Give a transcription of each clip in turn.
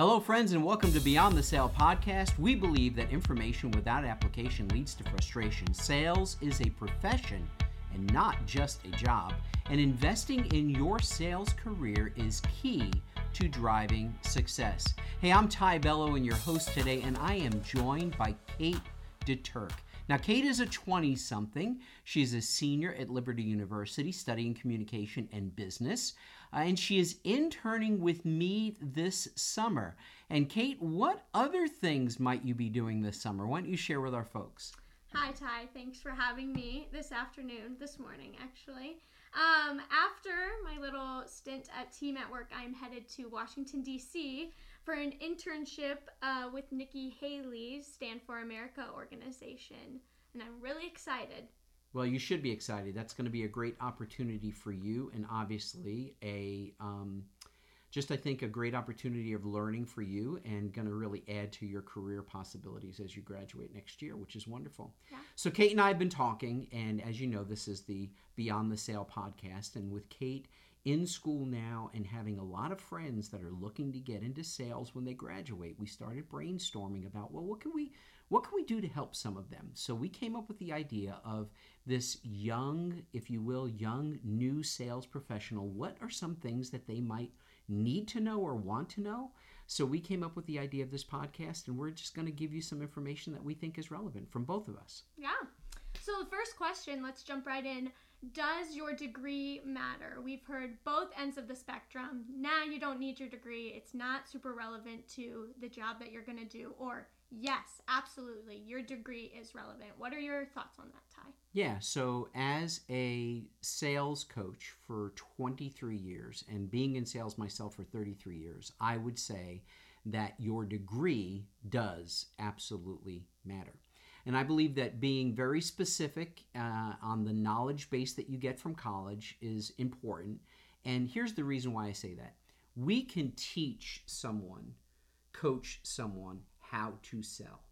Hello, friends, and welcome to Beyond the Sale podcast. We believe that information without application leads to frustration. Sales is a profession and not just a job, and investing in your sales career is key to driving success. Hey, I'm Ty Bello and your host today, and I am joined by Kate DeTurk. Now, Kate is a 20 something. She's a senior at Liberty University studying communication and business, uh, and she is interning with me this summer. And, Kate, what other things might you be doing this summer? Why don't you share with our folks? Hi, Ty. Thanks for having me this afternoon, this morning, actually. Um, after my little stint at Team at Work, I'm headed to Washington, D.C. for an internship uh, with Nikki Haley's Stand for America organization. And I'm really excited. Well, you should be excited. That's going to be a great opportunity for you, and obviously a um, just I think a great opportunity of learning for you, and going to really add to your career possibilities as you graduate next year, which is wonderful. Yeah. So Kate and I have been talking, and as you know, this is the Beyond the Sale podcast, and with Kate in school now and having a lot of friends that are looking to get into sales when they graduate, we started brainstorming about well, what can we what can we do to help some of them? So we came up with the idea of this young, if you will, young new sales professional. What are some things that they might need to know or want to know? So we came up with the idea of this podcast, and we're just going to give you some information that we think is relevant from both of us. Yeah. So, the first question, let's jump right in. Does your degree matter? We've heard both ends of the spectrum. Nah, you don't need your degree. It's not super relevant to the job that you're going to do. Or, yes, absolutely, your degree is relevant. What are your thoughts on that, Ty? Yeah, so as a sales coach for 23 years and being in sales myself for 33 years, I would say that your degree does absolutely matter. And I believe that being very specific uh, on the knowledge base that you get from college is important. And here's the reason why I say that we can teach someone, coach someone how to sell.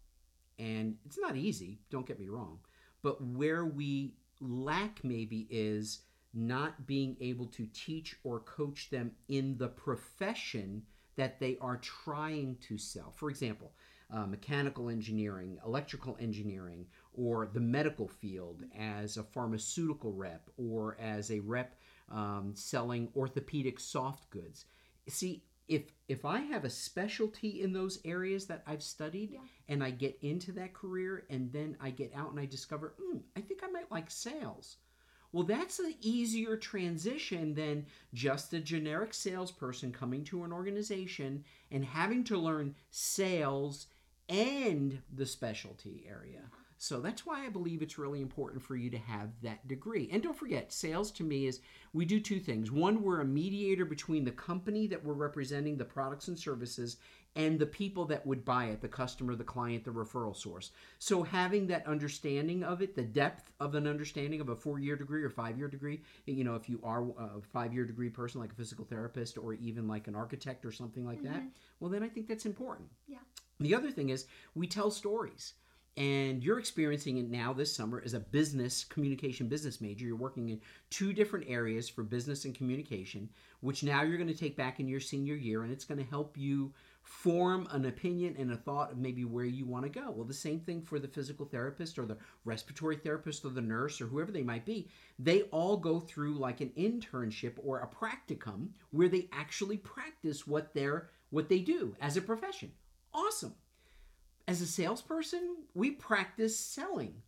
And it's not easy, don't get me wrong. But where we lack maybe is not being able to teach or coach them in the profession that they are trying to sell. For example, uh, mechanical engineering, electrical engineering, or the medical field as a pharmaceutical rep or as a rep um, selling orthopedic soft goods. See, if if I have a specialty in those areas that I've studied Yeah. and I get into that career and then I get out and I discover, mm, I think I might like sales. Well, that's an easier transition than just a generic salesperson coming to an organization and having to learn sales and the specialty area. So that's why I believe it's really important for you to have that degree. And don't forget, sales to me is we do two things. One, we're a mediator between the company that we're representing, the products and services, and the people that would buy it the customer, the client, the referral source. So having that understanding of it, the depth of an understanding of a four year degree or five year degree, you know, if you are uh, a five year degree person like a physical therapist or even like an architect or something like that, mm-hmm. well, then I think that's important. Yeah. The other thing is we tell stories. And you're experiencing it now this summer as a business communication business major. You're working in two different areas for business and communication, which now you're going to take back in your senior year, and it's going to help you form an opinion and a thought of maybe where you want to go. Well, the same thing for the physical therapist or the respiratory therapist or the nurse or whoever they might be. They all go through like an internship or a practicum where they actually practice what they're what they do as a profession. Awesome. As a salesperson, we practice selling.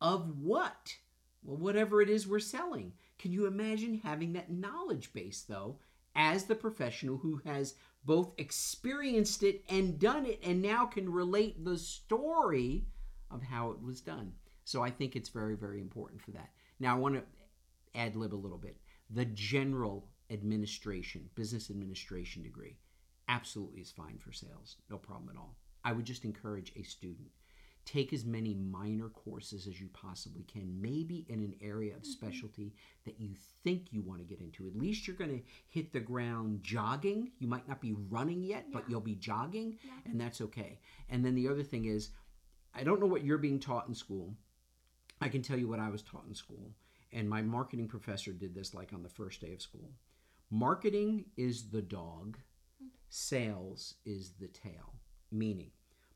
Of what? Well, whatever it is we're selling. Can you imagine having that knowledge base, though, as the professional who has both experienced it and done it and now can relate the story of how it was done? So I think it's very, very important for that. Now, I want to ad lib a little bit. The general administration, business administration degree, absolutely is fine for sales. No problem at all. I would just encourage a student take as many minor courses as you possibly can, maybe in an area of mm-hmm. specialty that you think you want to get into. At least you're going to hit the ground jogging. You might not be running yet, but you'll be jogging, Yeah. and that's okay. And then the other thing is, I don't know what you're being taught in school. I can tell you what I was taught in school. And my marketing professor did this like on the first day of school. Marketing is the dog, mm-hmm. Sales is the tail, meaning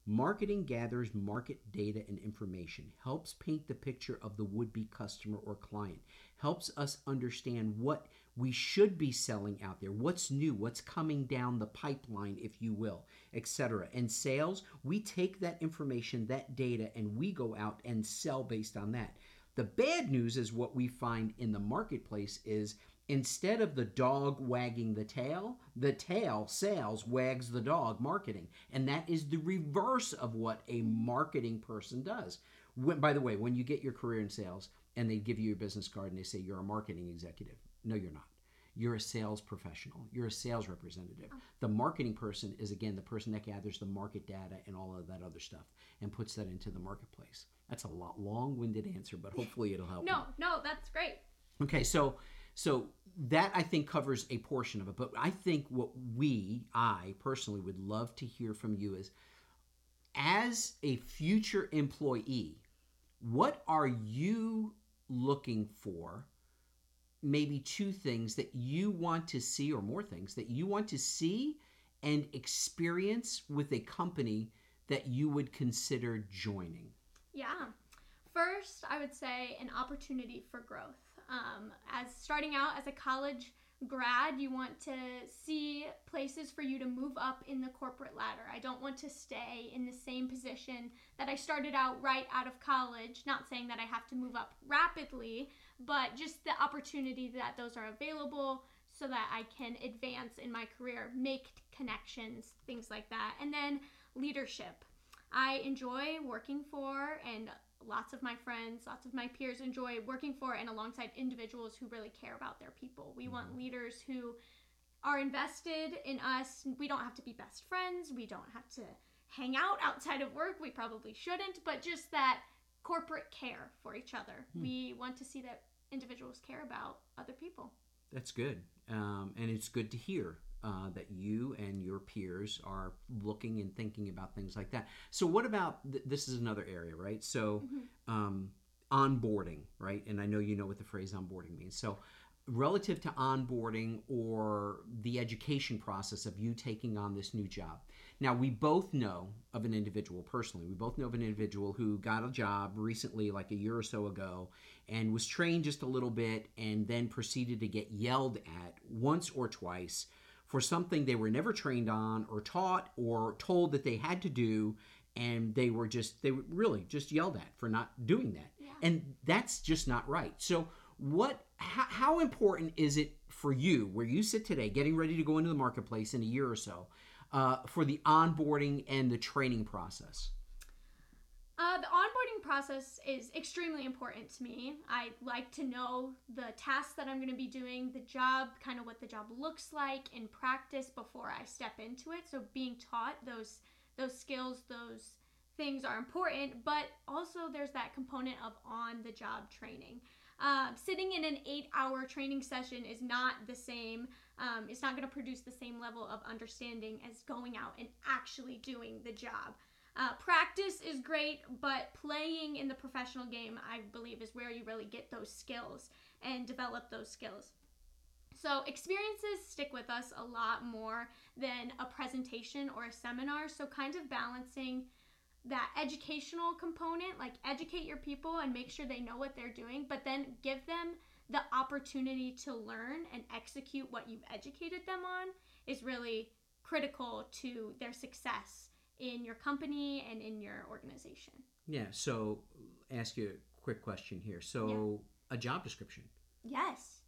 marketing gathers market data and information, helps paint the picture of the would be customer or client, helps us understand what we should be selling out there, what's new, what's coming down the pipeline, if you will, etc. And sales, we take that information, that data, and we go out and sell based on that. The bad news is what we find in the marketplace is Instead of the dog wagging the tail, the tail, sales, wags the dog, marketing. And that is the reverse of what a marketing person does. When, by the way, when you get your career in sales and they give you your business card and they say you're a marketing executive, no, you're not. You're a sales professional. You're a sales representative. Oh. The marketing person is, again, the person that gathers the market data and all of that other stuff and puts that into the marketplace. That's a lot long winded answer, but hopefully it'll help. No, you. no, that's great. Okay, so so that I think covers a portion of it. But I think what we, I personally, would love to hear from you is as a future employee, what are you looking for? Maybe two things that you want to see, or more things that you want to see and experience with a company that you would consider joining. Yeah. First, I would say an opportunity for growth. Um, as starting out as a college grad, you want to see places for you to move up in the corporate ladder. I don't want to stay in the same position that I started out right out of college. Not saying that I have to move up rapidly, but just the opportunity that those are available so that I can advance in my career, make connections, things like that. And then leadership. I enjoy working for and lots of my friends, lots of my peers enjoy working for and alongside individuals who really care about their people. We mm-hmm. want leaders who are invested in us. We don't have to be best friends. We don't have to hang out outside of work. We probably shouldn't, but just that corporate care for each other. Hmm. We want to see that individuals care about other people. That's good. Um, and it's good to hear uh, that you and your peers are looking and thinking about things like that. So, what about th- this? Is another area, right? So, mm-hmm. um, onboarding, right? And I know you know what the phrase onboarding means. So, relative to onboarding or the education process of you taking on this new job. Now, we both know of an individual personally. We both know of an individual who got a job recently, like a year or so ago, and was trained just a little bit and then proceeded to get yelled at once or twice for something they were never trained on or taught or told that they had to do and they were just they were really just yelled at for not doing that yeah. and that's just not right so what how, how, important is it for you where you sit today getting ready to go into the marketplace in a year or so uh, for the onboarding and the training process uh, the onboarding process is extremely important to me. I like to know the tasks that I'm going to be doing, the job, kind of what the job looks like in practice before I step into it. So being taught those those skills, those things are important, but also there's that component of on the job training. Uh, sitting in an eight hour training session is not the same. Um, it's not going to produce the same level of understanding as going out and actually doing the job. Uh, practice is great, but playing in the professional game, I believe, is where you really get those skills and develop those skills. So, experiences stick with us a lot more than a presentation or a seminar. So, kind of balancing that educational component, like educate your people and make sure they know what they're doing, but then give them the opportunity to learn and execute what you've educated them on is really critical to their success in your company and in your organization. Yeah. So, ask you a quick question here. So, yeah. a job description. Yes.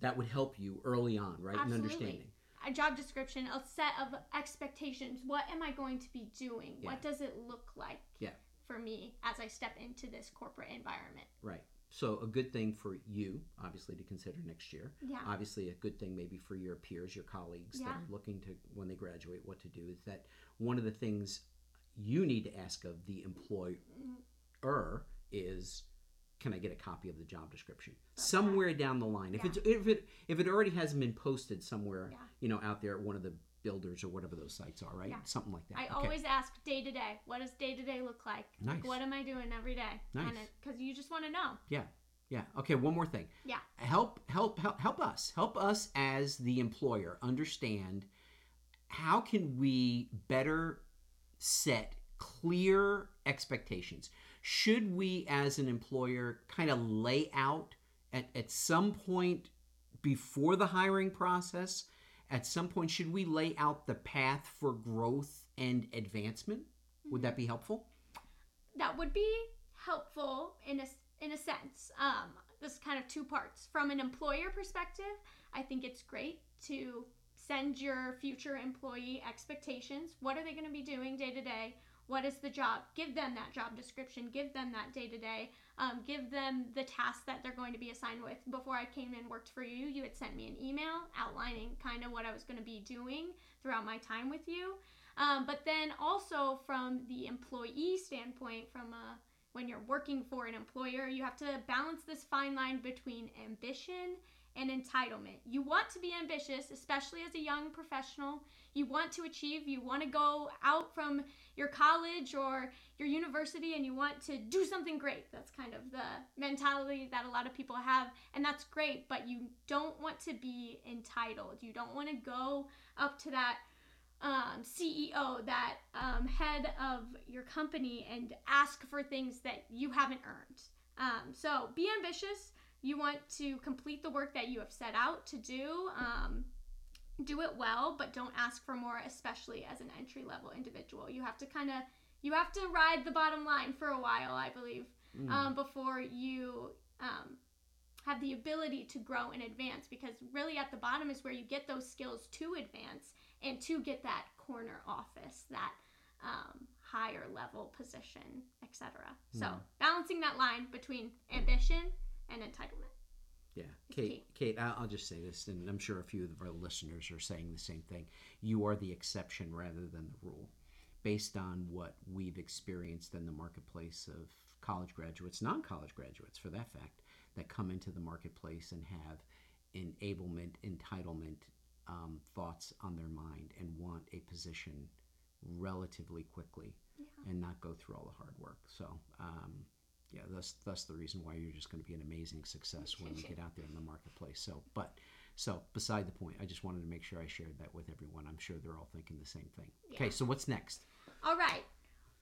That would help you early on, right? Absolutely. In understanding. A job description, a set of expectations. What am I going to be doing? Yeah. What does it look like? Yeah. For me as I step into this corporate environment. Right. So a good thing for you, obviously, to consider next year. Yeah. Obviously, a good thing maybe for your peers, your colleagues yeah. that are looking to when they graduate what to do is that one of the things you need to ask of the employer is can I get a copy of the job description somewhere down the line? If yeah. it's if it if it already hasn't been posted somewhere, yeah. you know, out there at one of the builders or whatever those sites are, right? Yeah. Something like that. I okay. always ask day to day, what does day to day look like? Nice. Like, what am I doing every day? Nice. Because you just want to know. Yeah. Yeah. Okay. One more thing. Yeah. Help, help, help, help us. Help us as the employer understand how can we better set clear expectations? Should we, as an employer, kind of lay out at, at some point before the hiring process? At some point, should we lay out the path for growth and advancement? Would that be helpful? That would be helpful in a in a sense. Um, this is kind of two parts. From an employer perspective, I think it's great to send your future employee expectations. What are they going to be doing day to day? What is the job? Give them that job description. Give them that day to day. Give them the task that they're going to be assigned with. Before I came and worked for you, you had sent me an email outlining kind of what I was going to be doing throughout my time with you. Um, but then also from the employee standpoint, from a when you're working for an employer, you have to balance this fine line between ambition and entitlement. You want to be ambitious, especially as a young professional. You want to achieve, you want to go out from your college or your university and you want to do something great. That's kind of the mentality that a lot of people have, and that's great, but you don't want to be entitled. You don't want to go up to that um, CEO, that um, head of your company, and ask for things that you haven't earned. Um, so be ambitious. You want to complete the work that you have set out to do. Um, do it well, but don't ask for more, especially as an entry level individual. You have to kind of you have to ride the bottom line for a while, I believe, mm. before you um, have the ability to grow and advance. Because really, at the bottom is where you get those skills to advance and to get that corner office, that um, higher level position, etc. Mm. So balancing that line between ambition and entitlement. Yeah, Kate. Kate, I'll just say this, and I'm sure a few of our listeners are saying the same thing. You are the exception rather than the rule, based on what we've experienced in the marketplace of college graduates, non-college graduates, for that fact, that come into the marketplace and have enablement, entitlement, um, thoughts on their mind and want a position relatively quickly yeah. and not go through all the hard work. So, um, yeah, that's that's the reason why you're just going to be an amazing success when you get out there in the marketplace. So, but so beside the point, I just wanted to make sure I shared that with everyone. I'm sure they're all thinking the same thing. Yeah. Okay, so what's next? All right,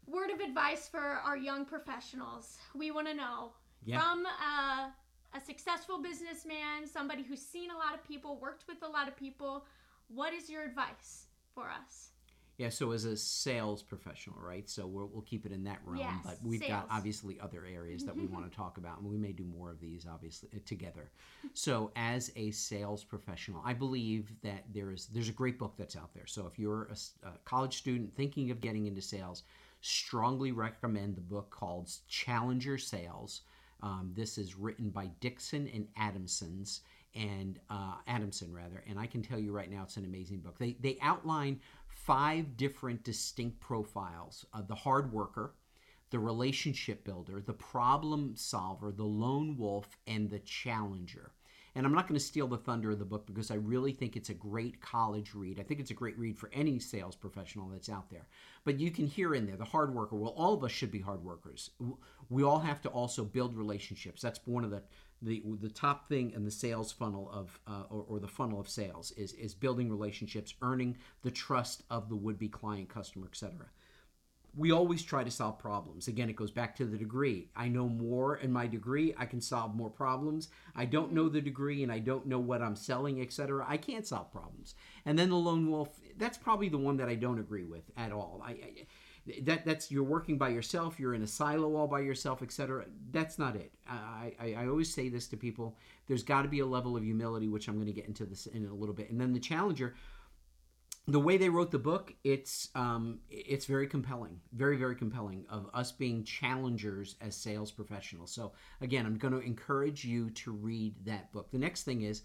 word of advice for our young professionals. We want to know yeah. from. Uh, a successful businessman, somebody who's seen a lot of people, worked with a lot of people, what is your advice for us? Yeah, so as a sales professional, right? So we will keep it in that realm, yes, but we've sales. got obviously other areas that we want to talk about, and we may do more of these, obviously, uh, together. So as a sales professional, I believe that there is there's a great book that's out there. So if you're a, a college student thinking of getting into sales, strongly recommend the book called Challenger Sales um, this is written by Dixon and Adamson's and uh, Adamson rather, and I can tell you right now it's an amazing book. They they outline five different distinct profiles: the hard worker, the relationship builder, the problem solver, the lone wolf, and the challenger. And I'm not going to steal the thunder of the book because I really think it's a great college read. I think it's a great read for any sales professional that's out there. But you can hear in there the hard worker. Well, all of us should be hard workers. We all have to also build relationships. That's one of the the, the top thing in the sales funnel of uh, or, or, the funnel of sales is is building relationships, earning the trust of the would be client, customer, etc we always try to solve problems. Again, it goes back to the degree. I know more in my degree, I can solve more problems. I don't know the degree and I don't know what I'm selling, etc. I can't solve problems. And then the lone wolf, that's probably the one that I don't agree with at all. I, I that that's you're working by yourself, you're in a silo all by yourself, etc. That's not it. I, I, I always say this to people. There's got to be a level of humility, which I'm going to get into this in a little bit. And then the challenger, the way they wrote the book, it's um, it's very compelling, very very compelling of us being challengers as sales professionals. So again, I'm going to encourage you to read that book. The next thing is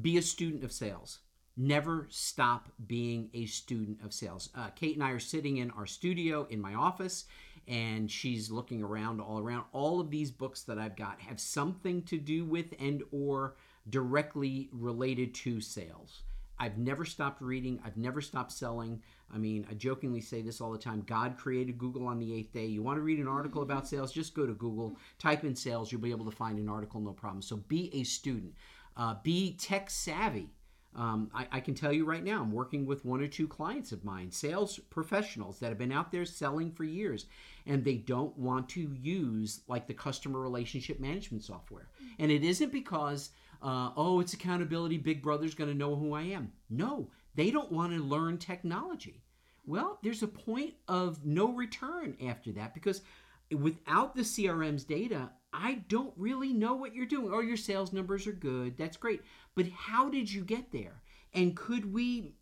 be a student of sales. Never stop being a student of sales. Uh, Kate and I are sitting in our studio in my office, and she's looking around all around. All of these books that I've got have something to do with and or directly related to sales. I've never stopped reading. I've never stopped selling. I mean, I jokingly say this all the time. God created Google on the eighth day. You want to read an article about sales? Just go to Google, type in sales. You'll be able to find an article, no problem. So be a student. Uh, be tech savvy. Um, I, I can tell you right now, I'm working with one or two clients of mine, sales professionals that have been out there selling for years, and they don't want to use like the customer relationship management software. And it isn't because, uh, oh, it's accountability, Big Brother's going to know who I am. No, they don't want to learn technology. Well, there's a point of no return after that because without the CRM's data, I don't really know what you're doing. Oh, your sales numbers are good. That's great. But how did you get there? And could we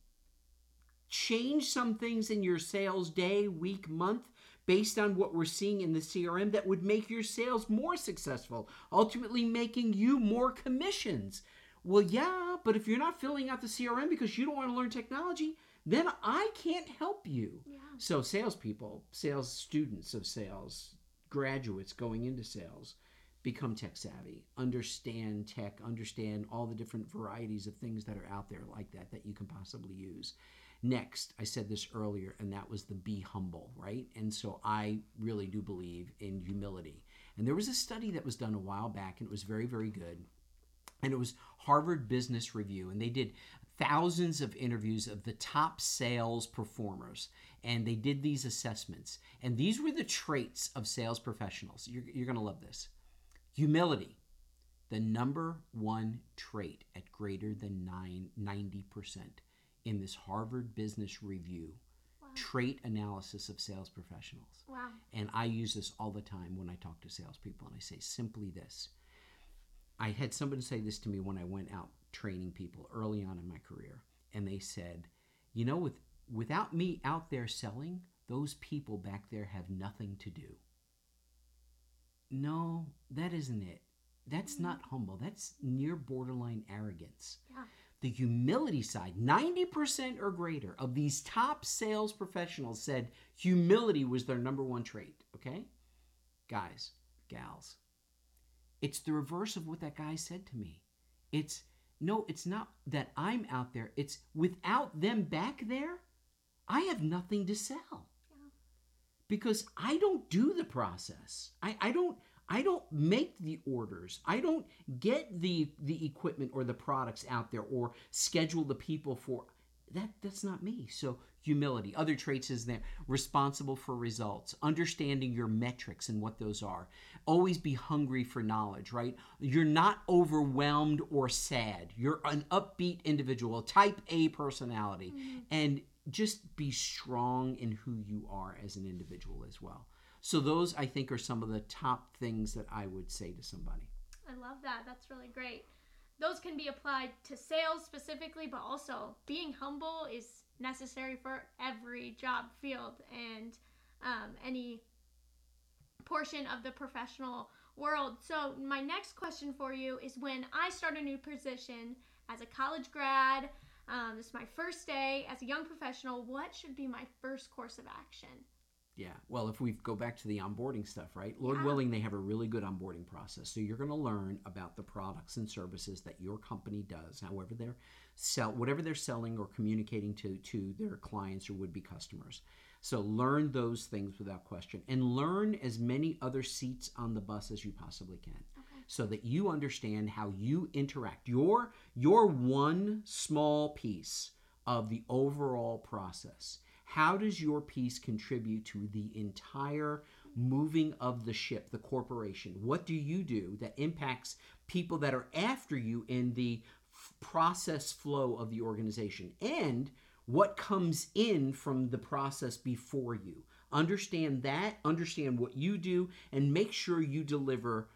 change some things in your sales day, week, month based on what we're seeing in the CRM that would make your sales more successful, ultimately making you more commissions? Well, yeah, but if you're not filling out the CRM because you don't want to learn technology, then I can't help you. Yeah. So, salespeople, sales students of sales, graduates going into sales, become tech savvy, understand tech, understand all the different varieties of things that are out there like that that you can possibly use. Next, I said this earlier, and that was the be humble, right? And so I really do believe in humility. And there was a study that was done a while back, and it was very, very good. And it was Harvard Business Review, and they did thousands of interviews of the top sales performers and they did these assessments and these were the traits of sales professionals you're, you're going to love this humility the number one trait at greater than nine, 90% in this harvard business review Wow. trait analysis of sales professionals Wow. and I use this all the time when I talk to salespeople, and I say simply this. I had somebody say this to me when I went out training people early on in my career, and they said, "You know, with without me out there selling, those people back there have nothing to do." No, that isn't it. That's hmm. not humble. That's near borderline arrogance Yeah. the humility side 90% or greater of these top sales professionals said humility was their number one trait okay guys gals it's the reverse of what that guy said to me it's no it's not that i'm out there it's without them back there i have nothing to sell. Because I don't do the process. I, I don't I don't make the orders. I don't get the the equipment or the products out there or schedule the people for that that's not me. So humility. Other traits is there responsible for results, understanding your metrics and what those are. Always be hungry for knowledge, right? You're not overwhelmed or sad. You're an upbeat individual, type A personality. Mm-hmm. And just be strong in who you are as an individual as well. So those I think are some of the top things that I would say to somebody. I love that. That's really great. Those can be applied to sales specifically, but also being humble is necessary for every job field and um, any portion of the professional world. So, my next question for you is when I start a new position as a college grad, um, this is my first day as a young professional, what should be my first course of action? Yeah. Well, if we go back to the onboarding stuff, right? Lord Yeah. willing, they have a really good onboarding process. So you're going to learn about the products and services that your company does, however they're sell whatever they're selling or communicating to to their clients or would be customers. So learn those things without question and learn as many other seats on the bus as you possibly can. So that you understand how you interact. Your your one small piece of the overall process. How does your piece contribute to the entire moving of the ship, the corporation? What do you do that impacts people that are after you in the f- process flow of the organization? And what comes in from the process before you? Understand that, understand what you do, and make sure you deliver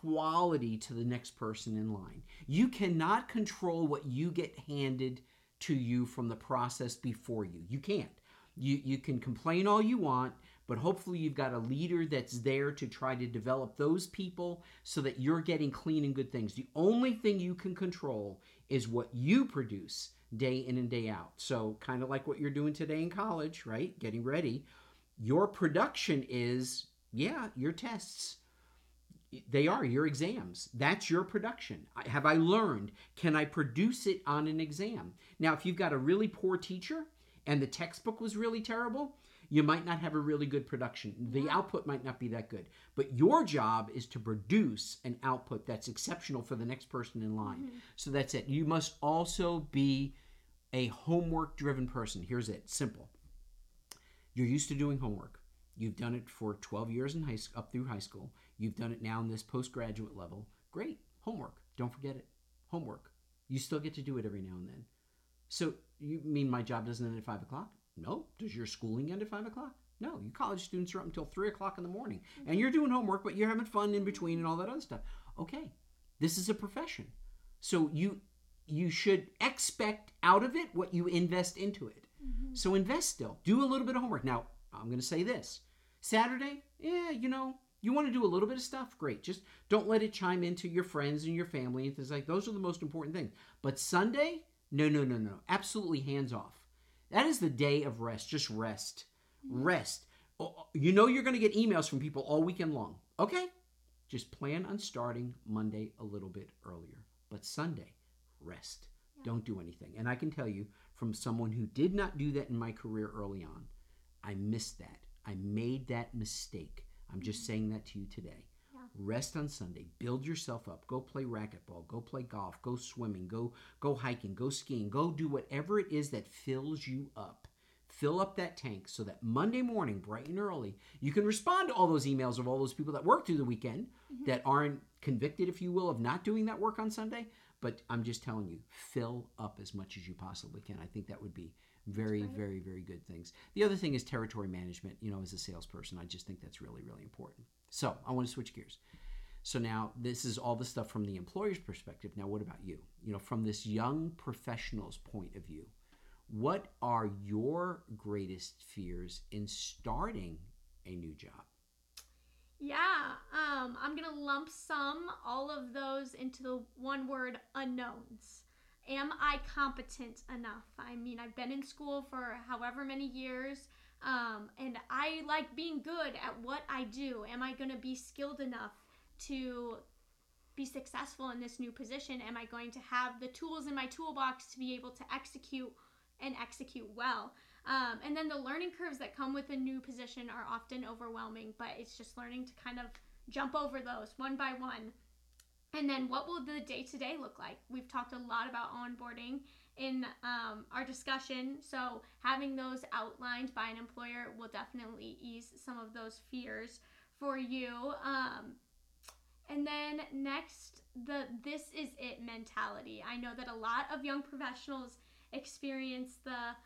quality to the next person in line. You cannot control what you get handed to you from the process before you. You can't. You you can complain all you want, but hopefully you've got a leader that's there to try to develop those people so that you're getting clean and good things. The only thing you can control is what you produce day in and day out. So kind of like what you're doing today in college, right? Getting ready. Your production is yeah, your tests they are your exams that's your production have i learned can i produce it on an exam now if you've got a really poor teacher and the textbook was really terrible, you might not have a really good production. The output might not be that good. But your job is to produce an output that's exceptional for the next person in line. Mm-hmm. So that's it. You must also be a homework driven person. Here's it simple. You're used to doing homework. You've done it for 12 years in high school, up through high school. You've done it now in this postgraduate level. Great. Homework. Don't forget it. Homework. You still get to do it every now and then. So you mean my job doesn't end at five o'clock? No. Does your schooling end at five o'clock? No. You college students are up until three o'clock in the morning, and you're doing homework, but you're having fun in between and all that other stuff. Okay, this is a profession, so you you should expect out of it what you invest into it. Mm-hmm. So invest still. Do a little bit of homework. Now I'm going to say this: Saturday, yeah, you know. You want to do a little bit of stuff? Great. Just don't let it chime into your friends and your family and things like those are the most important things. But Sunday, no, no, no, no. Absolutely hands off. That is the day of rest. Just rest. Mm-hmm. Rest. Oh, You know you're going to get emails from people all weekend long. Okay? Just plan on starting Monday a little bit earlier. But Sunday, rest. Don't do anything. And I can tell you from someone who did not do that in my career early on, I missed that. I made that mistake. I'm just saying that to you today. Rest on Sunday. Build yourself up. Go play racquetball. Go play golf. Go swimming. Go go hiking. Go skiing. Go do whatever it is that fills you up. Fill up that tank so that Monday morning, bright and early, you can respond to all those emails of all those people that work through the weekend mm-hmm. that aren't convicted, if you will, of not doing that work on Sunday. But I'm just telling you, fill up as much as you possibly can. I think that would be very, very, very good things. The other thing is territory management. You know, as a salesperson, I just think that's really, really important. So I want to switch gears. So now this is all the stuff from the employer's perspective. Now, what about you? You know, from this young professional's point of view, what are your greatest fears in starting a new job? Yeah, um, I'm gonna lump sum all of those into the one word unknowns. Am I competent enough? I mean, I've been in school for however many years, um, and I like being good at what I do. Am I gonna be skilled enough to be successful in this new position? Am I going to have the tools in my toolbox to be able to execute and execute well? Um, and then the learning curves that come with a new position are often overwhelming, but it's just learning to kind of jump over those one by one. And then what will the day to day look like? We've talked a lot about onboarding in um, our discussion, so having those outlined by an employer will definitely ease some of those fears for you. Um, and then next, the this is it mentality. I know that a lot of young professionals experience the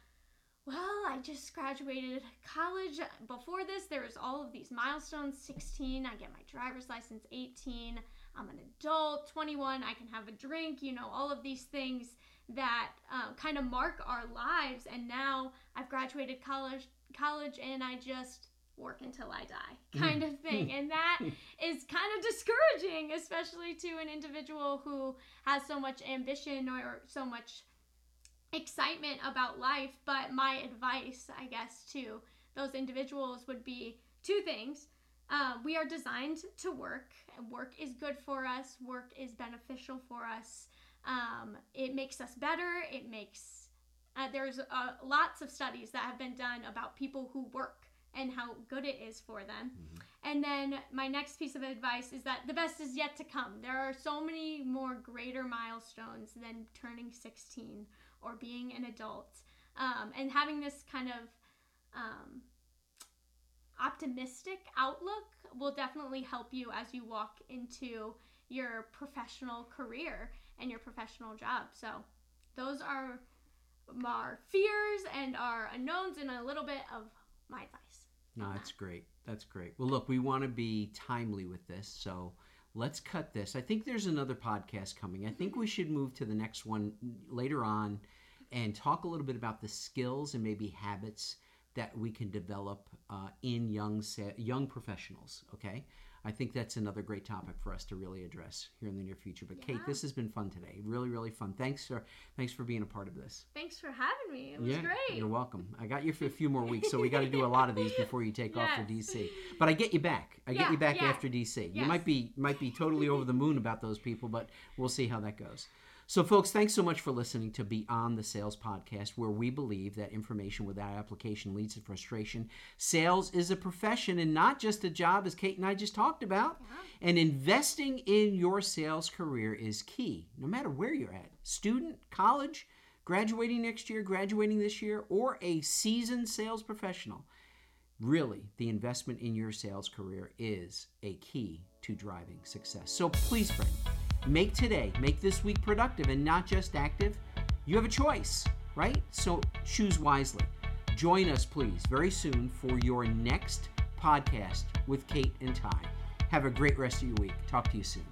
well, I just graduated college. Before this, there was all of these milestones 16, I get my driver's license, 18, I'm an adult, 21, I can have a drink, you know, all of these things that um, kind of mark our lives. And now I've graduated college, college, and I just work until I die, kind of thing. And that is kind of discouraging, especially to an individual who has so much ambition or so much excitement about life. But my advice, I guess, to those individuals would be two things. Uh, we are designed to work. Work is good for us. Work is beneficial for us. Um, it makes us better. It makes uh, there's uh, lots of studies that have been done about people who work and how good it is for them. And then my next piece of advice is that the best is yet to come. There are so many more greater milestones than turning 16 or being an adult. Um, and having this kind of um, optimistic outlook will definitely help you as you walk into your professional career and your professional job. So, those are our fears and our unknowns, and a little bit of my advice. No, that's great. That's great. Well, look, we want to be timely with this, so let's cut this. I think there's another podcast coming. I think we should move to the next one later on and talk a little bit about the skills and maybe habits that we can develop uh, in young sa- young professionals. Okay, I think that's another great topic for us to really address here in the near future. But Kate, this has been fun today. Really, really fun. Thanks for thanks for being a part of this. Thanks for having me. It was great. You're welcome. I got you for a few more weeks, so we got to do a lot of these before you take off for DC. But I get you back. I get Yeah, you back yeah. after DC. You might be might be totally over the moon about those people, but we'll see how that goes. So, folks, thanks so much for listening to Beyond the Sales podcast, where we believe that information without application leads to frustration. Sales is a profession and not just a job, as Kate and I just talked about. Yeah. And investing in your sales career is key, no matter where you're at student, college, graduating next year, graduating this year, or a seasoned sales professional. Really, the investment in your sales career is a key to driving success. So, please, friend, Make today, make this week productive and not just active. You have a choice, right? So choose wisely. Join us, please, very soon for your next podcast with Kate and Ty. Have a great rest of your week. Talk to you soon.